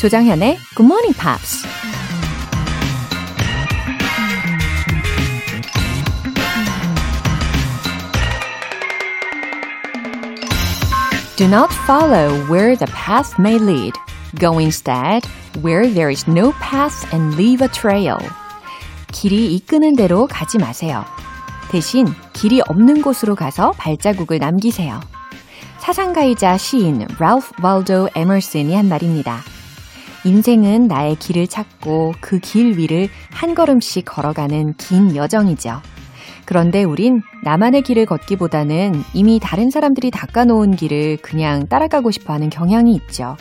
조정현의 Good Morning Pops. Do not follow where the path may lead. Go instead where there is no path and leave a trail. 길이 이끄는 대로 가지 마세요. 대신 길이 없는 곳으로 가서 발자국을 남기세요. 사상가이자 시인 랄프 waldo 에머슨이 한 말입니다. 인생은 나의 길을 찾고 그 길 위를 한 걸음씩 걸어가는 긴 여정이죠. 그런데 우린 나만의 길을 걷기보다는 이미 다른 사람들이 닦아놓은 길을 그냥 따라가고 싶어 하는 경향이 있죠.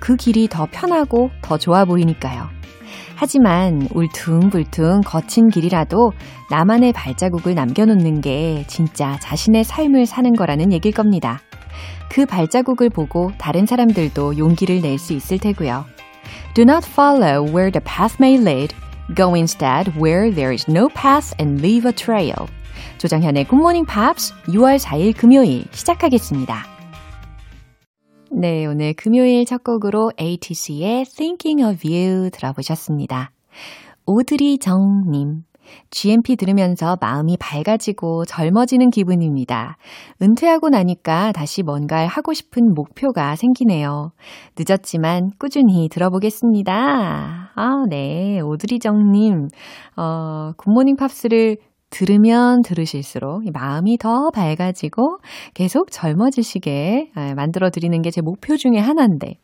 그 길이 더 편하고 더 좋아 보이니까요. 하지만 울퉁불퉁 거친 길이라도 나만의 발자국을 남겨놓는 게 진짜 자신의 삶을 사는 거라는 얘길 겁니다. 그 발자국을 보고 다른 사람들도 용기를 낼 수 있을 테고요. Do not follow where the path may lead. Go instead where there is no path and leave a trail. 조정현의 Good Morning Pops 6월 4일 금요일 시작하겠습니다. 네, 오늘 금요일 첫 곡으로 ATC의 Thinking of You 들어보셨습니다. 오드리 정님. GMP 들으면서 마음이 밝아지고 젊어지는 기분입니다. 은퇴하고 나니까 다시 뭔가를 하고 싶은 목표가 생기네요. 늦었지만 꾸준히 들어보겠습니다. 아, 네. 오드리정님, 어, 굿모닝 팝스를 들으면 들으실수록 마음이 더 밝아지고 계속 젊어지시게 만들어 드리는 게 제 목표 중에 하나인데,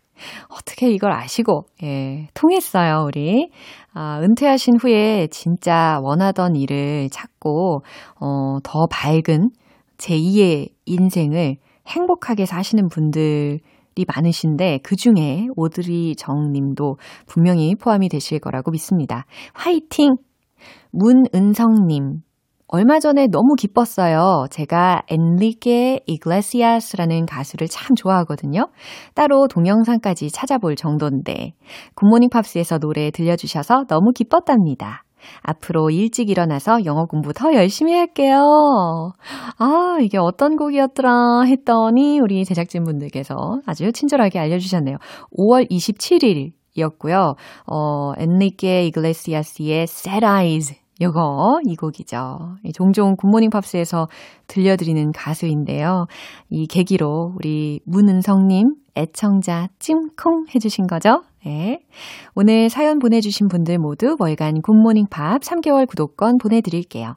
어떻게 이걸 아시고, 예, 통했어요, 우리. 아, 은퇴하신 후에 진짜 원하던 일을 찾고, 어, 더 밝은 제2의 인생을 행복하게 사시는 분들 이 많으신데, 그 중에 오드리 정 님도 분명히 포함이 되실 거라고 믿습니다. 화이팅! 문은성님, 얼마 전에 너무 기뻤어요. 제가 엔리케 이글레시아스라는 가수를 참 좋아하거든요. 따로 동영상까지 찾아볼 정도인데 굿모닝 팝스에서 노래 들려주셔서 너무 기뻤답니다. 앞으로 일찍 일어나서 영어 공부 더 열심히 할게요. 아, 이게 어떤 곡이었더라 했더니 우리 제작진분들께서 아주 친절하게 알려주셨네요. 5월 27일 이었고요. 어, 엔리케 이글레시아스의 Sad Eyes 요거, 이 곡이죠. 종종 굿모닝 팝스에서 들려드리는 가수인데요. 이 계기로 우리 문은성님 애청자 찜콩 해주신 거죠? 네. 오늘 사연 보내주신 분들 모두 월간 굿모닝 팝 3개월 구독권 보내드릴게요.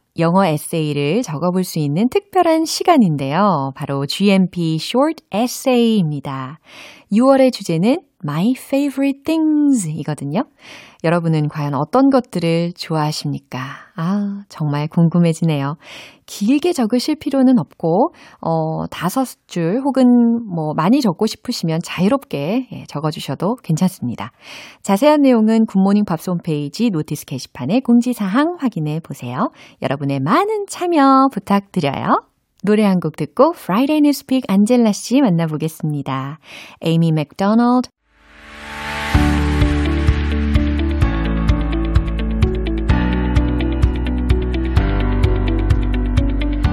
영어 에세이를 적어볼 수 있는 특별한 시간인데요. 바로 GMP Short Essay입니다. 6월의 주제는 My Favorite Things 이거든요. 여러분은 과연 어떤 것들을 좋아하십니까? 아, 정말 궁금해지네요. 길게 적으실 필요는 없고, 어, 다섯 줄 혹은 뭐 많이 적고 싶으시면 자유롭게 예, 적어주셔도 괜찮습니다. 자세한 내용은 굿모닝 팝스 홈페이지 notice 게시판에 공지사항 확인해 보세요. 여러분의 많은 참여 부탁드려요. 노래 한 곡 듣고 Friday Newspeak 안젤라 씨 만나보겠습니다. 에이미 맥도널드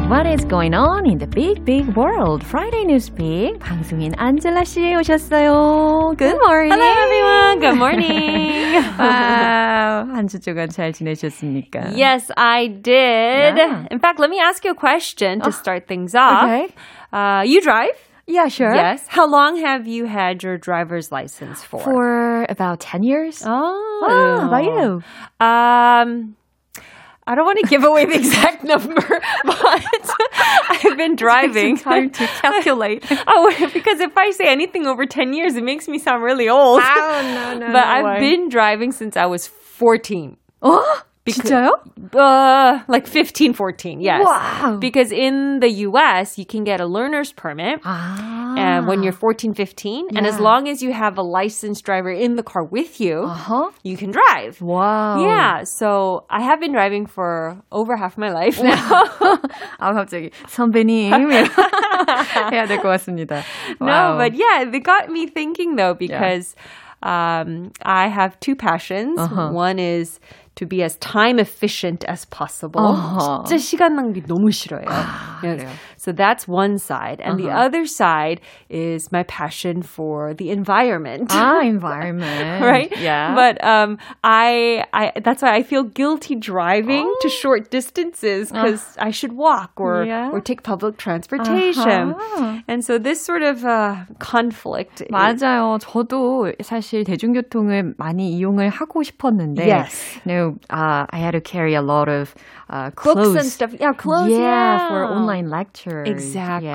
What is going on in the big, big world? Friday Newspeak 방송인 안젤라 씨 오셨어요. Good morning. Hello everyone. Good morning. wow. 한주 동안 잘 지내셨습니까? Yes, I did. Yeah. In fact, let me ask you a question to start things off. Okay. Uh, you drive? Yeah, sure. Yes. How long have you had your driver's license for? For about 10 years. Oh. Oh, how about you? Um, I don't want to give away the exact number, but I've been driving. It's time to calculate. oh, because if I say anything over 10 years, it makes me sound really old. Oh, no, no, But no I've way. been driving since I was 14. 어? Because- 진짜요? Uh, like 15, 14, yes. Wow. Because in the US, you can get a learner's permit. 아. and when you're 14, 15. And as Yeah. long as you have a licensed driver in the car with you, Uh-huh. you can drive. Wow. Yeah, so I have been driving for over half my life now. 아, 갑자기 선배님 해야 될 것 같습니다. no, 와우. but yeah, they got me thinking though because um, I have two passions. Uh-huh. One is to be as time efficient as possible. Uh-huh. 진짜 시간 낭비 너무 싫어요. Yes. 그래요? So that's one side. And the Uh-huh. other side is my passion for the environment. 아, environment. right? Yeah. But um, I, I, that's why I feel guilty driving to short distances because I should walk or Oh. Yeah. or take public transportation. 아하. And so this sort of uh, conflict. 맞아요. 저도 사실 대중교통을 많이 이용을 하고 싶었는데, Yes. you know, uh, I had to carry a lot of uh, Books clothes. and stuff. Yeah, clothes. yeah, Yeah, for online lectures. Exactly.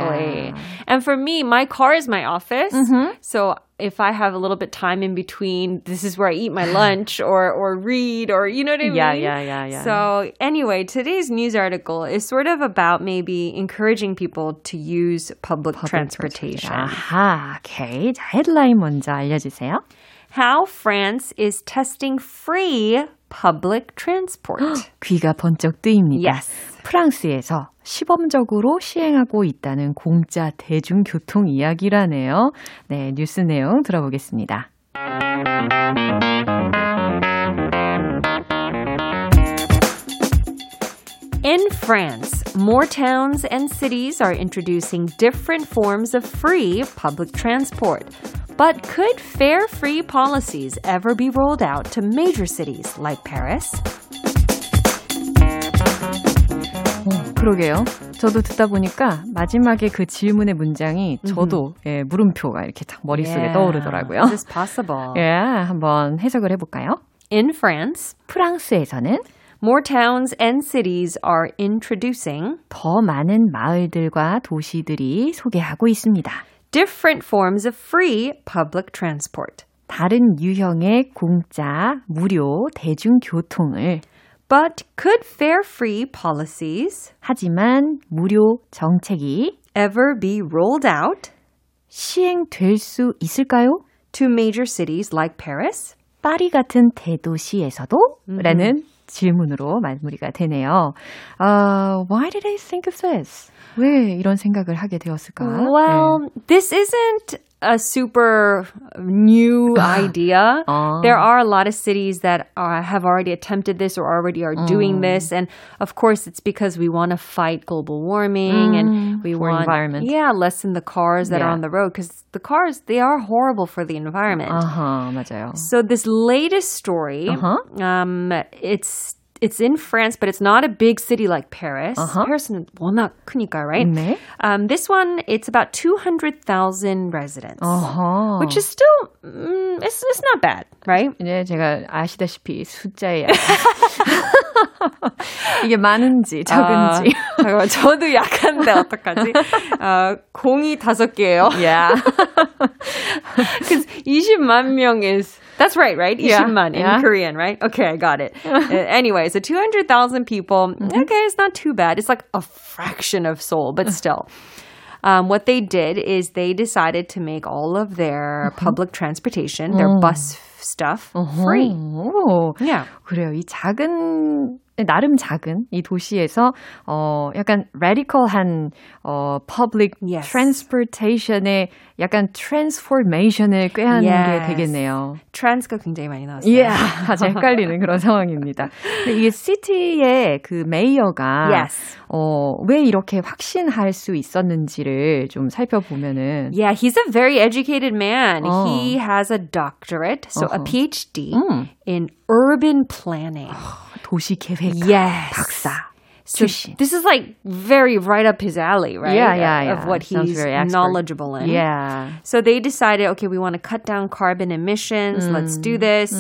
Yeah. And for me, my car is my office. Mm-hmm. So if I have a little bit time in between, this is where I eat my lunch or or read or you know what I mean? Yeah, yeah, yeah, yeah. So anyway, today's news article is sort of about maybe encouraging people to use public, transportation. 아하, 오케이. 자, 헤드라인 먼저 알려주세요. How France is testing free public transport. 귀가 번쩍 뜨입니다. yes. 프랑스에서 시범적으로 시행하고 있다는 공짜 대중교통 이야기라네요. 네, 뉴스 내용 들어보겠습니다. In France, more towns and cities are introducing different forms of free public transport. But could fare free policies ever be rolled out to major cities like Paris? 그러게요. 저도 듣다 보니까 마지막에 그 질문의 문장이 저도 예, 물음표가 이렇게 딱 머릿속에 떠오르더라고요. Is this possible? 예, 한번 해석을 해볼까요? In France, 프랑스에서는 more towns and cities are introducing 더 많은 마을들과 도시들이 소개하고 있습니다. different forms of free public transport. 다른 유형의 공짜, 무료 대중교통을 But could fare free policies 하지만 무료 정책이 ever be rolled out 시행될 수 있을까요? to major cities like Paris? 파리 같은 대도시에서도? 라는 질문으로 마무리가 되네요. Uh, why did I think of this? 왜 이런 생각을 하게 되었을까? Well, this isn't a super new idea. 아. There are a lot of cities that are, have already attempted this or already are doing this. And of course, it's because we want to fight global warming and we for want, environment. yeah, lessen the cars that are Yeah. on the road because the cars, they are horrible for the environment. 아하, 맞아요. So this latest story, Uh-huh. um, it's it's in France, but it's not a big city like Paris. Uh-huh. Paris는 워낙 크니까, right? 네. Um, this one, it's about 200,000 residents, 어허. which is still, mm, it's, it's not bad, right? 네, 제가 아시다시피 숫자에 약간 이게 많은지 적은지. 아, 잠깐만, 저도 약한데 어떡하지? 어, 공이 다섯 개예요. yeah. Because 20만 명 is that's right, right? Yeah, 20만 in yeah. Korean, right? Okay, I got it. Uh, anyway, so 200,000 people. Mm-hmm. Okay, it's not too bad. It's like a fraction of Seoul, but still. Um, what they did is they decided to make all of their Mm-hmm. public transportation, Mm. their bus f- stuff, free. 오, Yeah. 그래요. 이 작은 나름 작은 이 도시에서 어 약간 radical한 어 public Yes. transportation의 약간 transformation을 꾀하는 게 Yes. 되겠네요. trans가 굉장히 많이 나왔어요. 예, 아주 헷갈리는 그런 상황입니다. 근데 이게 시티의 그 메이어가 Yes. 어, 왜 이렇게 확신할 수 있었는지를 좀 살펴보면은 Yeah, he's a very educated man. Oh. He has a doctorate, so a Uh-huh. PhD 음. in urban planning. 도시 계획 Yes. 박사 So 출신. this is like very right up his alley, right? Yeah, yeah, yeah. Of what Sounds he's very expert. knowledgeable in. Yeah. So they decided, okay, we want to cut down carbon emissions. Let's do this.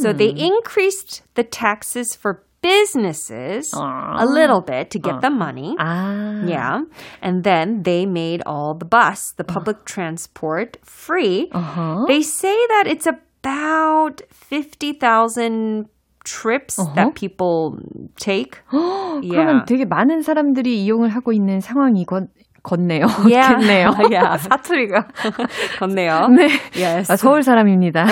So they increased the taxes for businesses a little bit to get the money. 아. Yeah. And then they made all the bus, the public transport free. Uh-huh. They say that it's about 50,000 trips that people take. 그러면 되게 많은 사람들이 이용을 하고 있는 상황이건 걷네요. Yeah. 걷네요. yeah. 사투리가. 걷네요. 네. Yes. 아, 서울 사람입니다.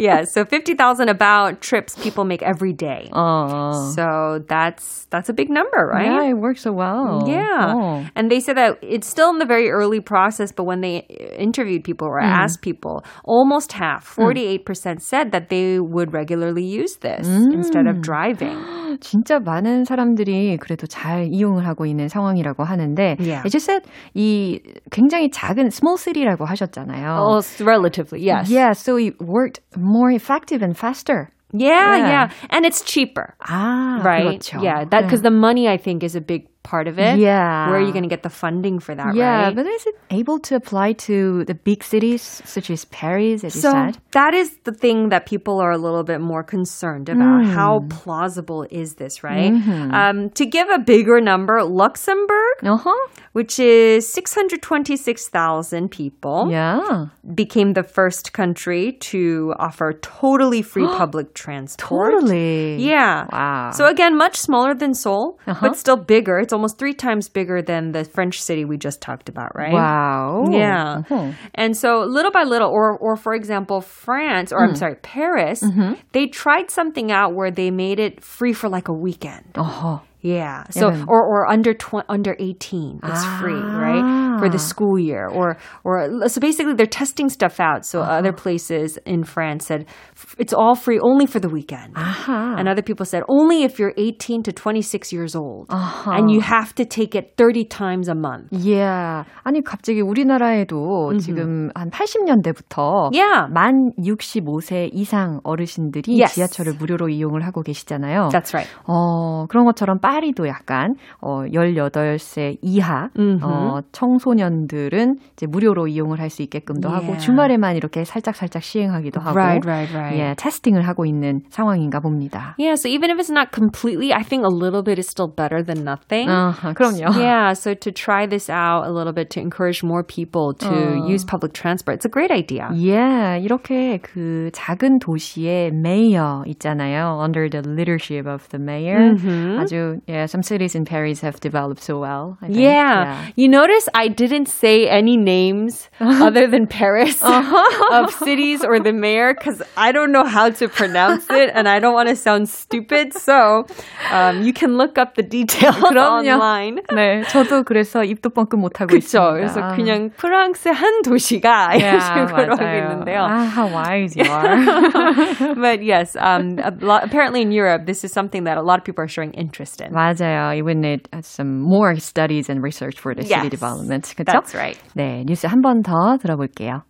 yeah. So 50,000 about trips people make every day. 어. So that's that's a big number, right? Yeah, it works so well. Yeah. 어. And they said that it's still in the very early process, but when they interviewed people or asked people, almost half, 48% said that they would regularly use this instead of driving. 진짜 많은 사람들이 그래도 잘 이용을 하고 있는 상황이라고 하는데 Yeah. As you said, 이 굉장히 작은 small city라고 하셨잖아요. Oh, it's relatively, yes. Yeah, so it worked more effective and faster. Yeah, Yeah. yeah. And it's cheaper. 아, Right? 그렇죠. Yeah, that because the money I think is a big part of it. Yeah. Where are you going to get the funding for that, Yeah, right? but is it able to apply to the big cities such as Paris, as you So said? that is the thing that people are a little bit more concerned about. How plausible is this, right? Um, to give a bigger number, Luxembourg, uh-huh. which is 626,000 people, Yeah. became the first country to offer totally free public transport. Totally. Yeah. Wow. So again, much smaller than Seoul, Uh-huh. but still bigger. It's almost three times bigger than the French city we just talked about, right? Wow. Yeah. Uh-huh. And so little by little, or or for example, France, or I'm sorry, Paris, they tried something out where they made it free for like a weekend. Uh-huh. Yeah. So Yeah. or or under tw- under 18, it's free, right? For the Ah. school year or or so basically they're testing stuff out. So Uh-huh. other places in France said f- it's all free only for the weekend. 아하. And other people said only if you're 18 to 26 years old. Uh-huh. And you have to take it 30 times a month. Yeah. 아니 갑자기 우리나라에도 지금 한 80년대부터 Yeah. 만 65세 이상 어르신들이 Yes. 지하철을 무료로 이용을 하고 계시잖아요. That's right. 어, 그런 것처럼 파리도 약간 어 18세 이하 어 청소년들은 이제 무료로 이용을 할 수 있게끔도 하고 Yeah. 주말에만 이렇게 살짝 살짝 시행하기도 하고 Right, right, right. 예, 테스팅을 하고 있는 상황인가 봅니다. Yeah, so even if it's not completely, I think a little bit is still better than nothing. 아, 그럼요. Yeah, so to try this out a little bit to encourage more people to use public transport, it's a great idea. 예, 이렇게 그 작은 도시의 메이어 있잖아요. Under the leadership of the mayor. 아주 yeah, some cities in Paris have developed so well. I think. Yeah. You notice I didn't say any names other than Paris of cities or the mayor because I don't know how to pronounce it and I don't want to sound stupid. So um, you can look up the details 그럼요. online. 네, 저도 그래서 입도 뻥끗 못 하고 그쵸. 있습니다. 그래서 그냥 프랑스 한 도시가 이런 식으로 하고 있는데요. Ah, how wise you are. But yes, um, a lot, apparently in Europe, this is something that a lot of people are showing interest in. 맞아요. You would need some more studies and research for the city Yes. development. 그렇죠? That's right. 네, 뉴스 한 번 더 들어볼게요.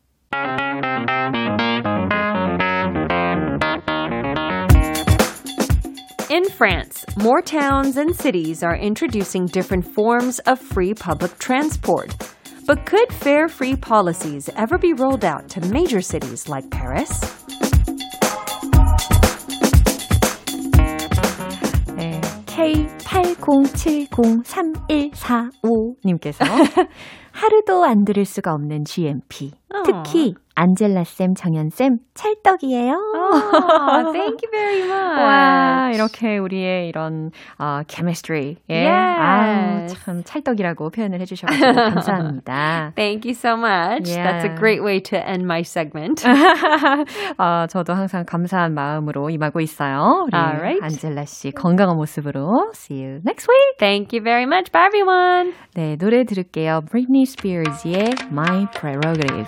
In France, more towns and cities are introducing different forms of free public transport. But could fare free policies ever be rolled out to major cities like Paris? K80703145님께서 하루도 안 들을 수가 없는 GMP. 특히 안젤라쌤, 정연쌤 찰떡이에요. Oh, thank you very much. 와, 이렇게 우리의 이런 어, chemistry. 예. Yes. 참 찰떡이라고 표현을 해주셔서 감사합니다. Thank you so much. That's a Yeah. great way to end my segment. 어, 저도 항상 감사한 마음으로 임하고 있어요. 우리 Alright. 안젤라 씨 건강한 모습으로. See you next week. Thank you very much. Bye, everyone. 네, 노래 들을게요. Britney Spears의 My Prerogative.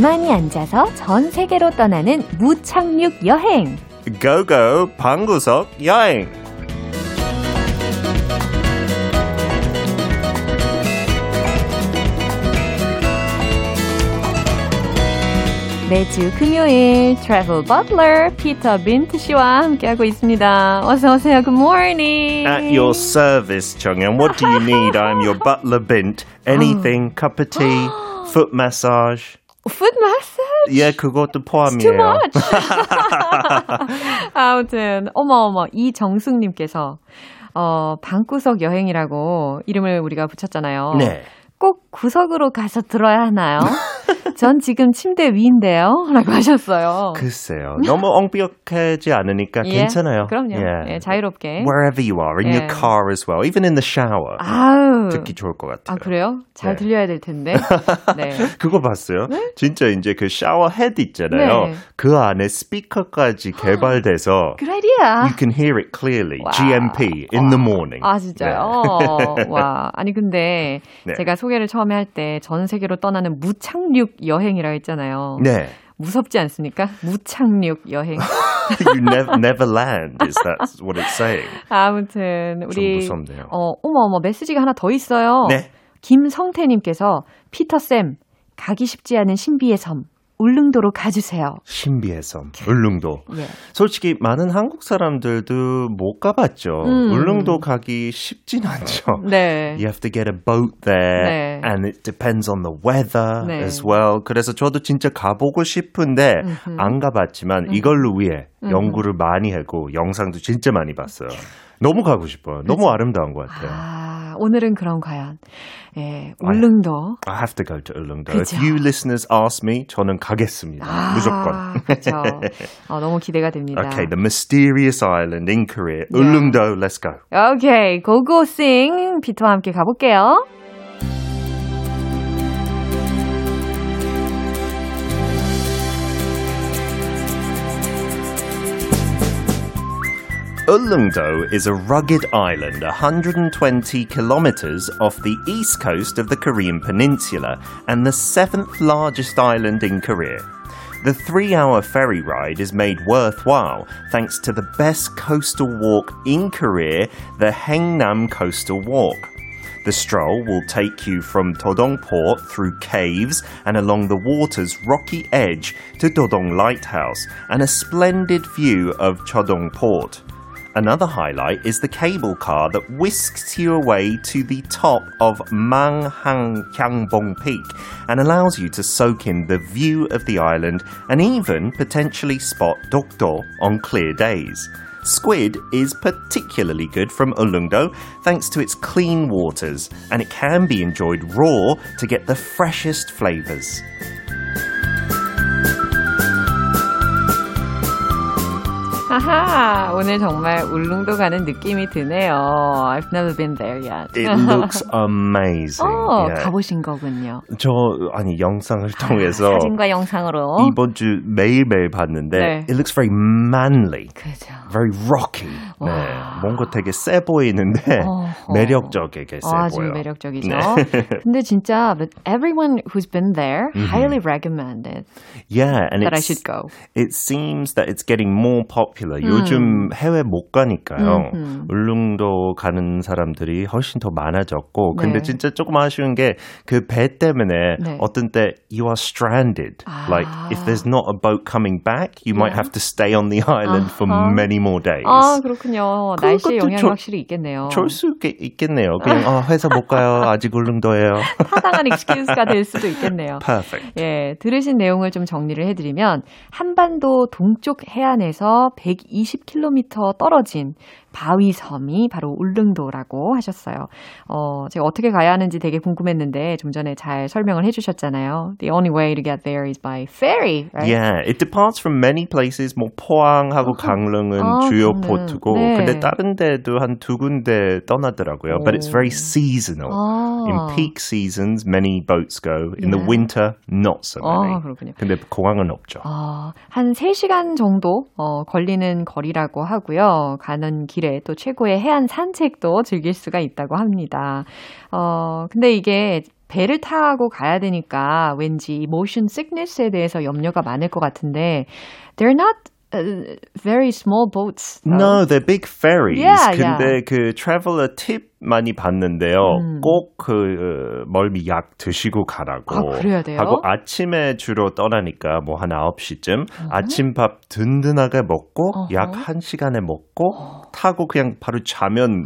가만히 앉아서 전 세계로 떠나는 무착륙 여행. 고고 방구석 여행. 매주 금요일 트래블 버틀러 피터 빈트 씨와 함께하고 있습니다. 어서 오세요. Good morning. At your service, 정연. What do you need? I'm your butler bint. Anything, cup of tea, foot massage. Foot massage? 예, 그것도 포함이에요. Too much. 아무튼 어머 어머 이정숙님께서 어 방구석 여행이라고 이름을 우리가 붙였잖아요. 네. 꼭 구석으로 가서 들어야 하나요? 전 지금 침대 위인데요. 라고 하셨어요. 글쎄요. 너무 엉비역하지 않으니까 예, 괜찮아요. 그럼요. 예. 예, 자유롭게. Wherever you are, in your 예. car as well, even in the shower. 아우. 듣기 좋을 것 같아요. 아, 그래요? 잘 네. 들려야 될 텐데. 네. 그거 봤어요? 진짜 이제 그 샤워 헤드 있잖아요. 네. 그 안에 스피커까지 개발돼서 Good idea. you can hear it clearly. 와. GMP in the morning. 아, 진짜요? 와. 아니, 근데 네. 제가 소개를 처음에 할 때 전 세계로 떠나는 무 착륙 여행이라고 했잖아요. 네. 무섭지 않습니까? 무착륙 여행. you never, never land, is that what it's saying? 아무튼, 우리. 좀 무섭네요. 어, 어머, 어머, 메시지가 하나 더 있어요. 네. 김성태님께서 피터 쌤, 가기 쉽지 않은 신비의 섬, 울릉도로 가주세요. 신비의 섬, 울릉도. 예. 솔직히 많은 한국 사람들도 못 가봤죠. 음. 울릉도 가기 쉽진 않죠. 네. You have to get a boat there, 네. and it depends on the weather 네. as well. 그래서 저도 진짜 가보고 싶은데 안 가봤지만 이걸로 위해 연구를 많이 하고 영상도 진짜 많이 봤어요. 너무 가고 싶어요. 너무 아름다운 것 같아요. 아, 오늘은 그럼 과연, 예, 울릉도. I have to go to 울릉도. 그죠. If you listeners ask me, 저는 가겠습니다. 무조건. 아, 그렇죠. 어, 너무 기대가 됩니다. Okay, the mysterious island in Korea. 울릉도, let's go. 오케이, 고고싱 피터와 함께 가볼게요. Ulleungdo is a rugged island 120 kilometers off the east coast of the Korean peninsula and the seventh largest island in Korea. The three hour ferry ride is made worthwhile thanks to the best coastal walk in Korea, the Haengnam Coastal Walk. The stroll will take you from Todong Port through caves and along the water's rocky edge to Dodong Lighthouse and a splendid view of Chodong Port. Another highlight is the cable car that whisks you away to the top of Manghang Kyangbong Peak and allows you to soak in the view of the island and even potentially spot Dokdo on clear days. Squid is particularly good from Ulungdo thanks to its clean waters and it can be enjoyed raw to get the freshest flavors. 하하, 오늘 정말 울릉도 가는 느낌이 드네요. I've never been there yet. It looks amazing. 어, Yeah. 가보신 거군요. 저 아니 영상을 통해서 사진과 영상으로. 이번 주 매일매일 봤는데 네. it looks very manly. 그죠. very rocky. 네. 와. 뭔가 되게 세 보이는데 어허. 매력적이게 세 아주 보여. 매력적이죠. 네. 근데 진짜 but everyone who's been there highly recommended Yeah, and that I it's, should go. it seems that it's getting more popular. 요즘 해외 못 가니까요. 음. 울릉도 가는 사람들이 훨씬 더 많아졌고, 근데 네. 진짜 조금 아쉬운 게 그 배 때문에 네. 어떤 때 you are stranded. Like if there's not a boat coming back, you might have to stay on the island for 아하. many more days. 아, 그렇군요. 그것도 영향이 저- 확실히 있겠네요. 좋을 수 있- 있겠네요. 그냥 아, 회사 못 가요. 아직 울릉도예요. 타당한 익스큐즈가 될 수도 있겠네요. Perfect. 예, 들으신 내용을 좀 정리를 해드리면 한반도 동쪽 해안에서 120km 떨어진 바위섬이 바로 울릉도라고 하셨어요. 어, 제가 어떻게 가야 하는지 되게 궁금했는데 좀 전에 잘 설명을 해주셨잖아요. The only way to get there is by ferry, right? Yeah, it departs from many places. 뭐 포항하고 강릉은 아, 주요 강릉. 포트고, 네. 근데 다른 데도 한 두 군데 떠나더라고요. But it's very seasonal. 아. In peak seasons, many boats go. In the Yeah. winter, not so many. 아, 그렇군요. 근데 공항은 없죠. 어, 한 3시간 정도 어, 걸리는 거리라고 하고요. 가는 길에 또 최고의 해안 산책도 즐길 수가 있다고 합니다. 어, 근데 이게 배를 타고 가야 되니까 왠지 모션 sickness에 대해서 염려가 많을 것 같은데 they're not uh, very small boats. though. No, they're big ferries. Yeah, 근데 그 traveler tip 많이 받는데요. 꼭그 멀미 약 드시고 가라고. 아, 그래야 돼요? 하고 아침에 주로 떠나니까 뭐 한 9시쯤 아침밥 든든하게 먹고 약 1시간에 먹고 타고 그냥 바로 자면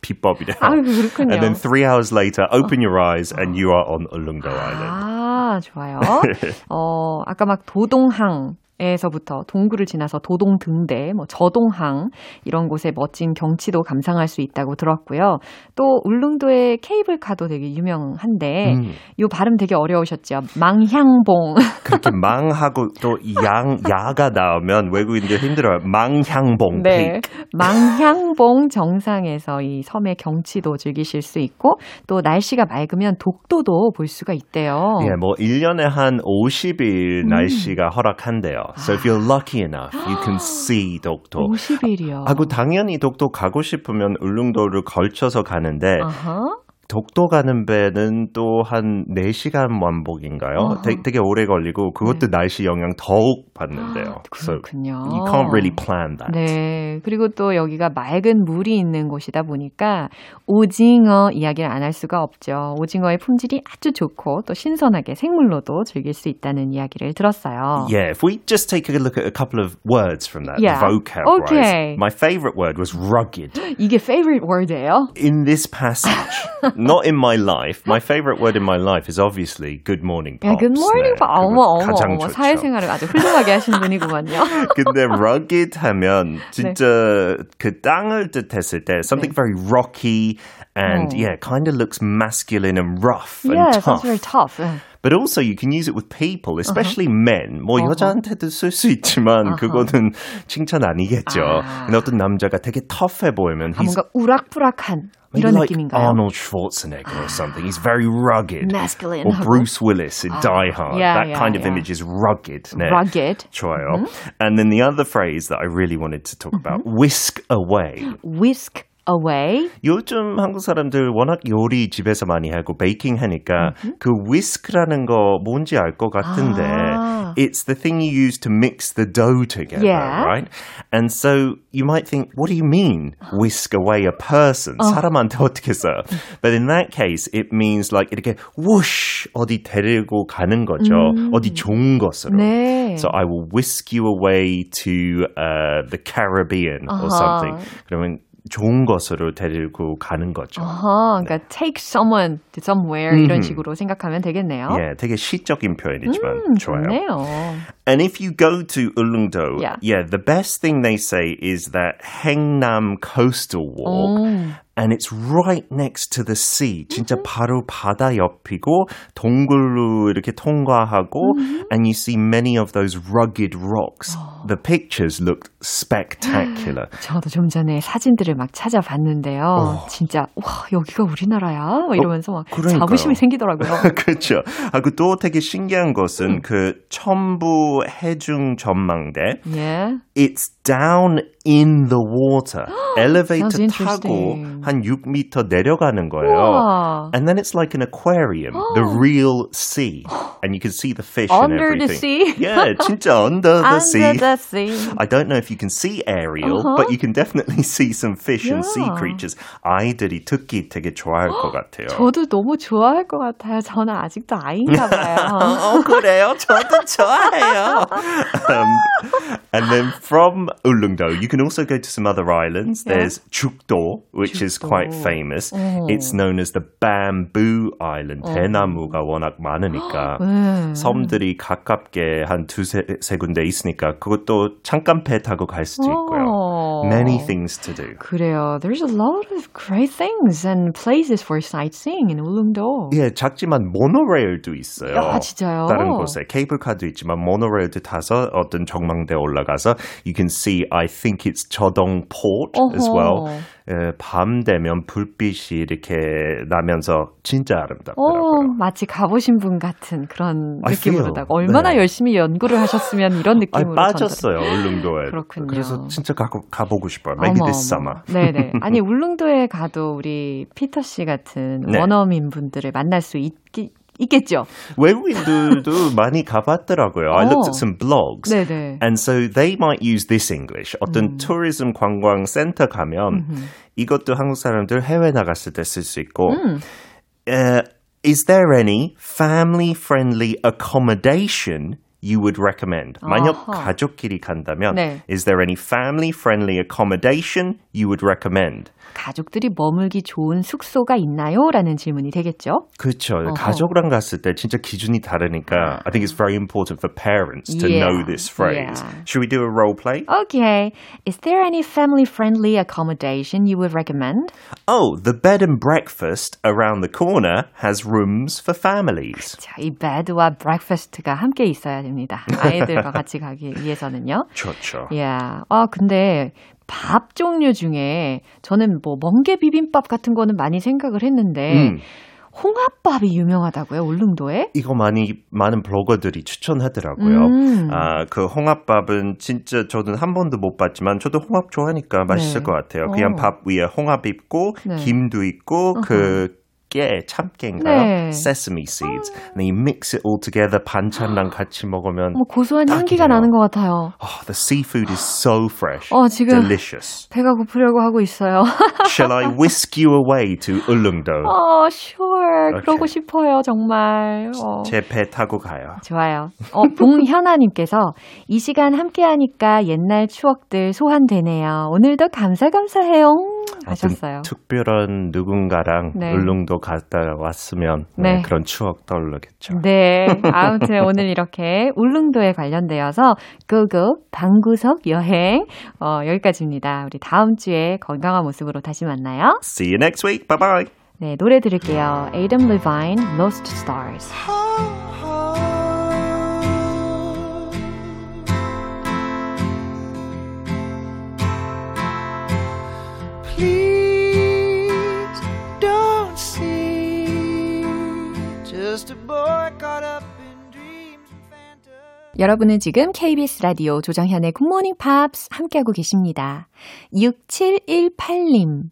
비법이래요. 아, 그렇군요. And then three hours later, open your eyes and you are on Ulungdo Island. 아, 좋아요. 어, 아까 막 도동항 에서부터 동구를 지나서 도동 등대, 뭐 저동항 이런 곳의 멋진 경치도 감상할 수 있다고 들었고요. 또 울릉도의 케이블카도 되게 유명한데 음. 이 발음 되게 어려우셨죠. 망향봉. 그렇게 망하고 또 양, 야가 나오면 외국인들 힘들어요. 망향봉. 네. 망향봉 정상에서 이 섬의 경치도 즐기실 수 있고 또 날씨가 맑으면 독도도 볼 수가 있대요. 예, 뭐 1년에 한 50일 날씨가 허락한대요. So if you're lucky enough, you can see 독도. 50일이요. 하고 당연히 독도 가고 싶으면 울릉도를 걸쳐서 가는데 아하. 독도 가는 배는 또 한 4시간 완복인가요? 되, 되게 오래 걸리고 그것도 날씨 영향 더욱 받는데요. So 그렇군요. you can't really plan that. 네. 그리고 또 여기가 맑은 물이 있는 곳이다 보니까 오징어 이야기를 안 할 수가 없죠. 오징어의 품질이 아주 좋고 또 신선하게 생물로도 즐길 수 있다는 이야기를 들었어요. Yeah, if we just take a look at a couple of words from that Yeah. vocab Okay. wise. My favorite word was rugged. 이게 favorite word예요? In this passage, not in my life, my favorite word in my life is obviously good morning 야, pops. good morning, 네, 봐. 그거 어머, 어머, 어머. 사회생활을 아주 훌륭하게 하신 분이구만요. 근데 rugged 하면 진짜 그 땅을 뜻했을 때 something very rocky and 어. yeah, kind of looks masculine and rough and yeah, tough. sounds very tough. 예. But also you can use it with people, especially men. 뭐 여자한테도 쓸 수 있지만 그거는 칭찬 아니겠죠. 아. 근데 어떤 남자가 되게 tough해 보이면 아, 뭔가 우락부락한 maybe 이런 like 느낌인가요? Arnold Schwarzenegger or something. He's very rugged. Masculine Or 하고. Bruce Willis in Die Hard. yeah, that yeah, kind of yeah. image is rugged. 네. rugged. 좋아요. And then the other phrase that I really wanted to talk about, whisk away. whisk away. 요즘 한국 사람들 워낙 요리 집에서 많이 하고 베이킹 하니까 그 whisk라는 거 뭔지 알 것 같은데 아. it's the thing you use to mix the dough together, Yeah. right? And so you might think, what do you mean whisk away a person? 사람한테 어떻게 써요? But in that case, it means like 이렇게 whoosh 어디 데리고 가는 거죠. 어디 좋은 곳으로. 네. So I will whisk you away to uh, the Caribbean or something. 그러면 좋은 곳으로 데리고 가는 거죠. 어허, 그러니까 take someone to somewhere 이런 식으로 생각하면 되겠네요. 예, 되게 시적인 표현이지만 음, 좋아요. 좋네요. And if you go to Ulleungdo, Yeah. the best thing they say is that Haengnam Coastal Walk. 음. And it's right next to the sea. 진짜 바로 바다 옆이고 동굴로 이렇게 통과하고 and you see many of those rugged rocks. The pictures look spectacular. 저도 좀 전에 사진들을 막 찾아봤는데요. 진짜 와 여기가 우리나라야? 뭐 이러면서 막 그러니까요. 자부심이 생기더라고요. 그렇죠. 하고 또 되게 신기한 것은 그 첨부 해중 전망대. 예. It's down in the water. 엘리베이터 Sounds 타고 interesting. 한 6m 내려가는 거예요. 우와. And then it's like an aquarium, the real sea. And you can see the fish and Under the everything. sea? Yeah, 진짜 under the sea. Under the sea. I don't know if you can see Ariel, but you can definitely see some fish and sea Uh-huh. Yeah. creatures. 아이들이 특히 되게 좋아할 것 같아요. 저도 너무 좋아할 것 같아요. 저는 아직도 아이인가 봐요. 어, 그래요? 저도 좋아해요. um, and then from Ulleungdo, you can also go to some other islands. There's Chukdo, which is quite famous. It's known as the Bamboo Island. 대나무가 워낙 많으니까 네. 섬들이 가깝게 한 두세 세 군데 있으니까 그것도 잠깐 배 타고 갈 수도 있고요. 어. Many things to do. 그래요. There's a lot of great things and places for sightseeing in 울릉도. 예, 작지만 모노레일도 있어요. 아, 진짜요? 다른 곳에 케이블카도 있지만 모노레일도 타서 어떤 전망대 올라가서 you can see I think it's 저동 port as 어허. well. 예, 밤 되면 불빛이 이렇게 나면서 진짜 어, 아름답더라고요. 마치 가보신 분 같은 그런 I 느낌으로다가 feel, 얼마나 네. 열심히 연구를 하셨으면 이런 아니, 느낌으로 빠졌어요 울릉도에. 그렇군요. 그래서 진짜 가, 가보고 싶어요. Maybe 어머, this summer. 네네. 아니 울릉도에 가도 우리 피터 씨 같은 네. 원어민 분들을 만날 수 있기 있겠죠. 외국인들도 많이 가봤더라고요. I looked 어. at some blogs. 네네. And so they might use this English. 어떤 tourism 관광 센터 가면 이것도 한국 사람들 해외 나갔을 때 쓸 수 있고. Uh, is there any family friendly accommodation you would recommend? 만약 아하. 가족끼리 간다면 네. is there any family friendly accommodation you would recommend? 가족들이 머물기 좋은 숙소가 있나요? 라는 질문이 되겠죠. 그렇죠. 어허. 가족랑 갔을 때 진짜 기준이 다르니까 I think it's very important for parents to Yeah, know this phrase. yeah. Should we do a role play? Okay. Is there any family-friendly accommodation you would recommend? Oh, the bed and breakfast around the corner has rooms for families. 자, 이 bed와 breakfast가 함께 있어야 됩니다. 아이들과 같이 가기 위해서는요. 좋죠. 야, 아 근데 밥 종류 중에 저는 뭐 멍게 비빔밥 같은 거는 많이 생각을 했는데 음. 홍합밥이 유명하다고요, 울릉도에? 이거 많이 많은 블로거들이 추천하더라고요. 음. 아, 그 홍합밥은 진짜 저는 한 번도 못 봤지만 저도 홍합 좋아하니까 맛있을 네. 것 같아요. 그냥 어. 밥 위에 홍합 있고 네. 김도 있고 그 깨, 참깨인가요? 네. Sesame seeds. And you mix it all together 반찬랑 같이 먹으면 뭐 고소한 향기가. 나는 것 같아요. Oh, the seafood is so fresh. 어, 지금 Delicious. 배가 고프려고 하고 있어요. Shall I whisk you away to Ulleungdo? 어, sure. 오케이. 그러고 싶어요, 정말. 어. 제배 타고 가요. 좋아요. 어, 봉현아 님께서 이 시간 함께 하니까 옛날 추억들 소환되네요. 오늘도 감사감사해요. 하셨어요. 어떤 특별한 누군가랑 네. 울릉도 갔다 왔으면 네, 네. 그런 추억 떠오르겠죠. 네. 아무튼 오늘 이렇게 울릉도에 관련되어서 고고 방구석 여행 어, 여기까지입니다. 우리 다음 주에 건강한 모습으로 다시 만나요. See you next week. Bye bye. 네, 노래 들을게요. Adam Levine, Lost Stars. 여러분은 지금 KBS 라디오 조정현의 굿모닝 팝스 함께하고 계십니다. 6718님.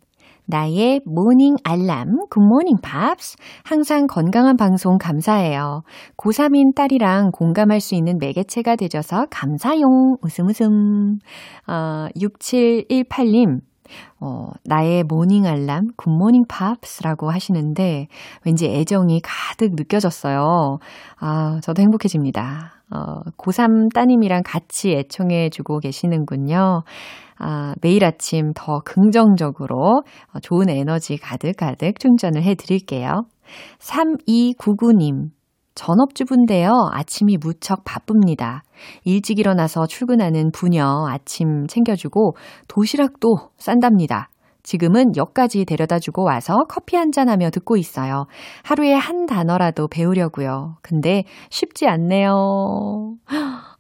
나의 모닝 알람 굿모닝 팝스 항상 건강한 방송 감사해요. 고3인 딸이랑 공감할 수 있는 매개체가 되줘서 감사용 웃음 웃음. 어, 6718님. 어, 나의 모닝 알람, 굿모닝 팝스라고 하시는데 왠지 애정이 가득 느껴졌어요. 아, 저도 행복해집니다. 어, 고3 따님이랑 같이 애청해주고 계시는군요. 아, 매일 아침 더 긍정적으로 어, 좋은 에너지 가득 가득 충전을 해드릴게요. 3299님. 전업주부인데요. 아침이 무척 바쁩니다. 일찍 일어나서 출근하는 부녀 아침 챙겨주고 도시락도 싼답니다. 지금은 역까지 데려다 주고 와서 커피 한 잔 하며 듣고 있어요. 하루에 한 단어라도 배우려고요. 근데 쉽지 않네요.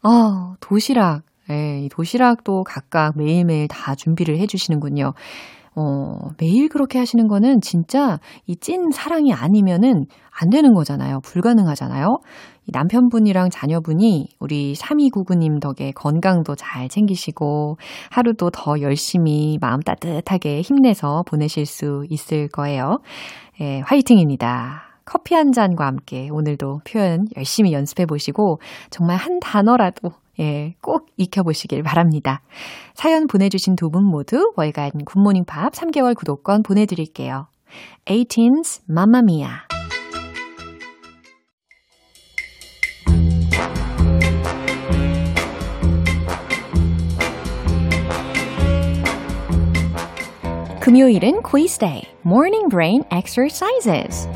아, 도시락. 예, 이 도시락도 각각 매일매일 다 준비를 해주시는군요. 어, 매일 그렇게 하시는 거는 진짜 이 찐 사랑이 아니면은 안 되는 거잖아요. 불가능하잖아요. 이 남편분이랑 자녀분이 우리 3299님 덕에 건강도 잘 챙기시고 하루도 더 열심히 마음 따뜻하게 힘내서 보내실 수 있을 거예요. 예, 화이팅입니다. 커피 한 잔과 함께 오늘도 표현 열심히 연습해 보시고 정말 한 단어라도 예, 꼭 익혀보시길 바랍니다. 사연 보내주신 두 분 모두 월간 굿모닝 팝 3개월 구독권 보내드릴게요. 18's Mamma Mia. 금요일은 quiz day, morning brain exercises.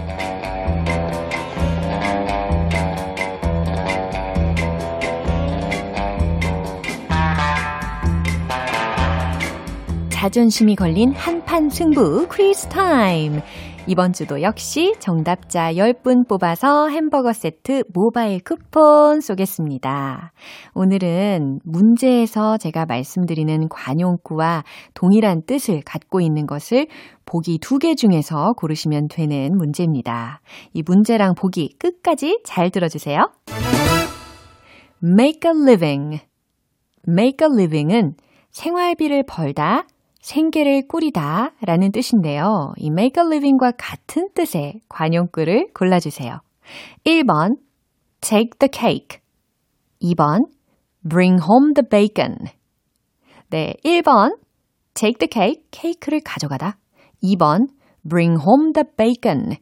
자존심이 걸린 한판 승부 퀴즈 타임. 이번 주도 역시 정답자 10분 뽑아서 햄버거 세트 모바일 쿠폰 쏘겠습니다. 오늘은 문제에서 제가 말씀드리는 관용구와 동일한 뜻을 갖고 있는 것을 보기 두 개 중에서 고르시면 되는 문제입니다. 이 문제랑 보기 끝까지 잘 들어주세요. make a living. make a living은 생활비를 벌다, 생계를 꾸리다 라는 뜻인데요. 이 make a living과 같은 뜻의 관용구를 골라주세요. 1번, take the cake. 2번, bring home the bacon. 네, 1번, take the cake, 케이크를 가져가다. 2번, bring home the bacon.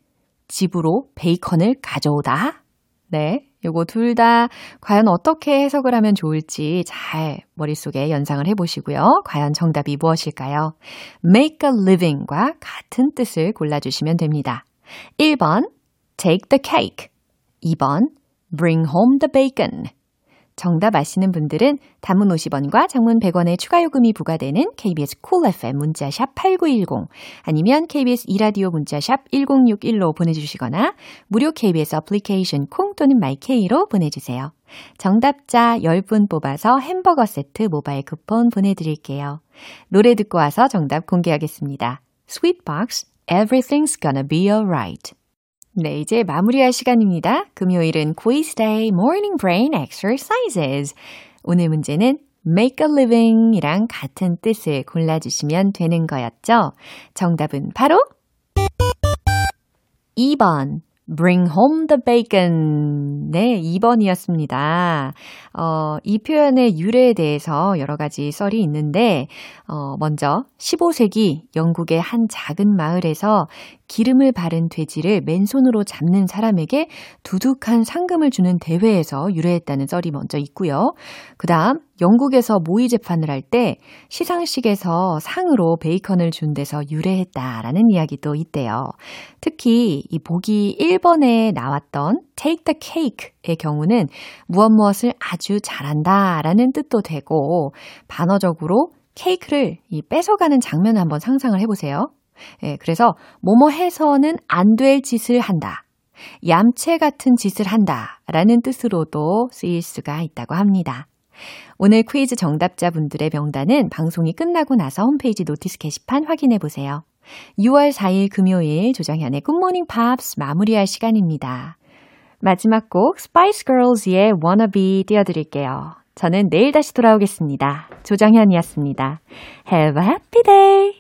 집으로 베이컨을 가져오다. 네. 요거 둘 다 과연 어떻게 해석을 하면 좋을지 잘 머릿속에 연상을 해보시고요. 과연 정답이 무엇일까요? make a living과 같은 뜻을 골라주시면 됩니다. 1번, take the cake. 2번, bring home the bacon. 정답 아시는 분들은 단문 50원과 장문 100원의 추가 요금이 부과되는 KBS Cool FM 문자샵 8910 아니면 KBS 이라디오 문자샵 1061로 보내주시거나 무료 KBS 애플리케이션 콩 또는 마이케이로 보내주세요. 정답자 10분 뽑아서 햄버거 세트 모바일 쿠폰 보내드릴게요. 노래 듣고 와서 정답 공개하겠습니다. Sweetbox, Everything's Gonna Be Alright. 네, 이제 마무리할 시간입니다. 금요일은 Quiz Day Morning Brain Exercises. 오늘 문제는 make a living 이랑 같은 뜻을 골라주시면 되는 거였죠. 정답은 바로 2번. bring home the bacon. 네, 2번이었습니다. 어, 이 표현의 유래에 대해서 여러 가지 썰이 있는데, 어, 먼저 15세기 영국의 한 작은 마을에서 기름을 바른 돼지를 맨손으로 잡는 사람에게 두둑한 상금을 주는 대회에서 유래했다는 썰이 먼저 있고요. 그 다음, 영국에서 모의 재판을 할 때 시상식에서 상으로 베이컨을 준 데서 유래했다라는 이야기도 있대요. 특히 이 보기 1번에 나왔던 take the cake의 경우는 무엇 무엇을 아주 잘한다라는 뜻도 되고 반어적으로 케이크를 이 뺏어가는 장면을 한번 상상을 해보세요. 예, 그래서 뭐뭐 해서는 안 될 짓을 한다. 얌체 같은 짓을 한다. 라는 뜻으로도 쓰일 수가 있다고 합니다. 오늘 퀴즈 정답자분들의 명단은 방송이 끝나고 나서 홈페이지 notice 게시판 확인해 보세요. 6월 4일 금요일 조정현의 굿모닝 팝스 마무리할 시간입니다. 마지막 곡 스파이스 걸즈의 Wanna Be 띄워드릴게요. 저는 내일 다시 돌아오겠습니다. 조정현이었습니다. Have a happy day!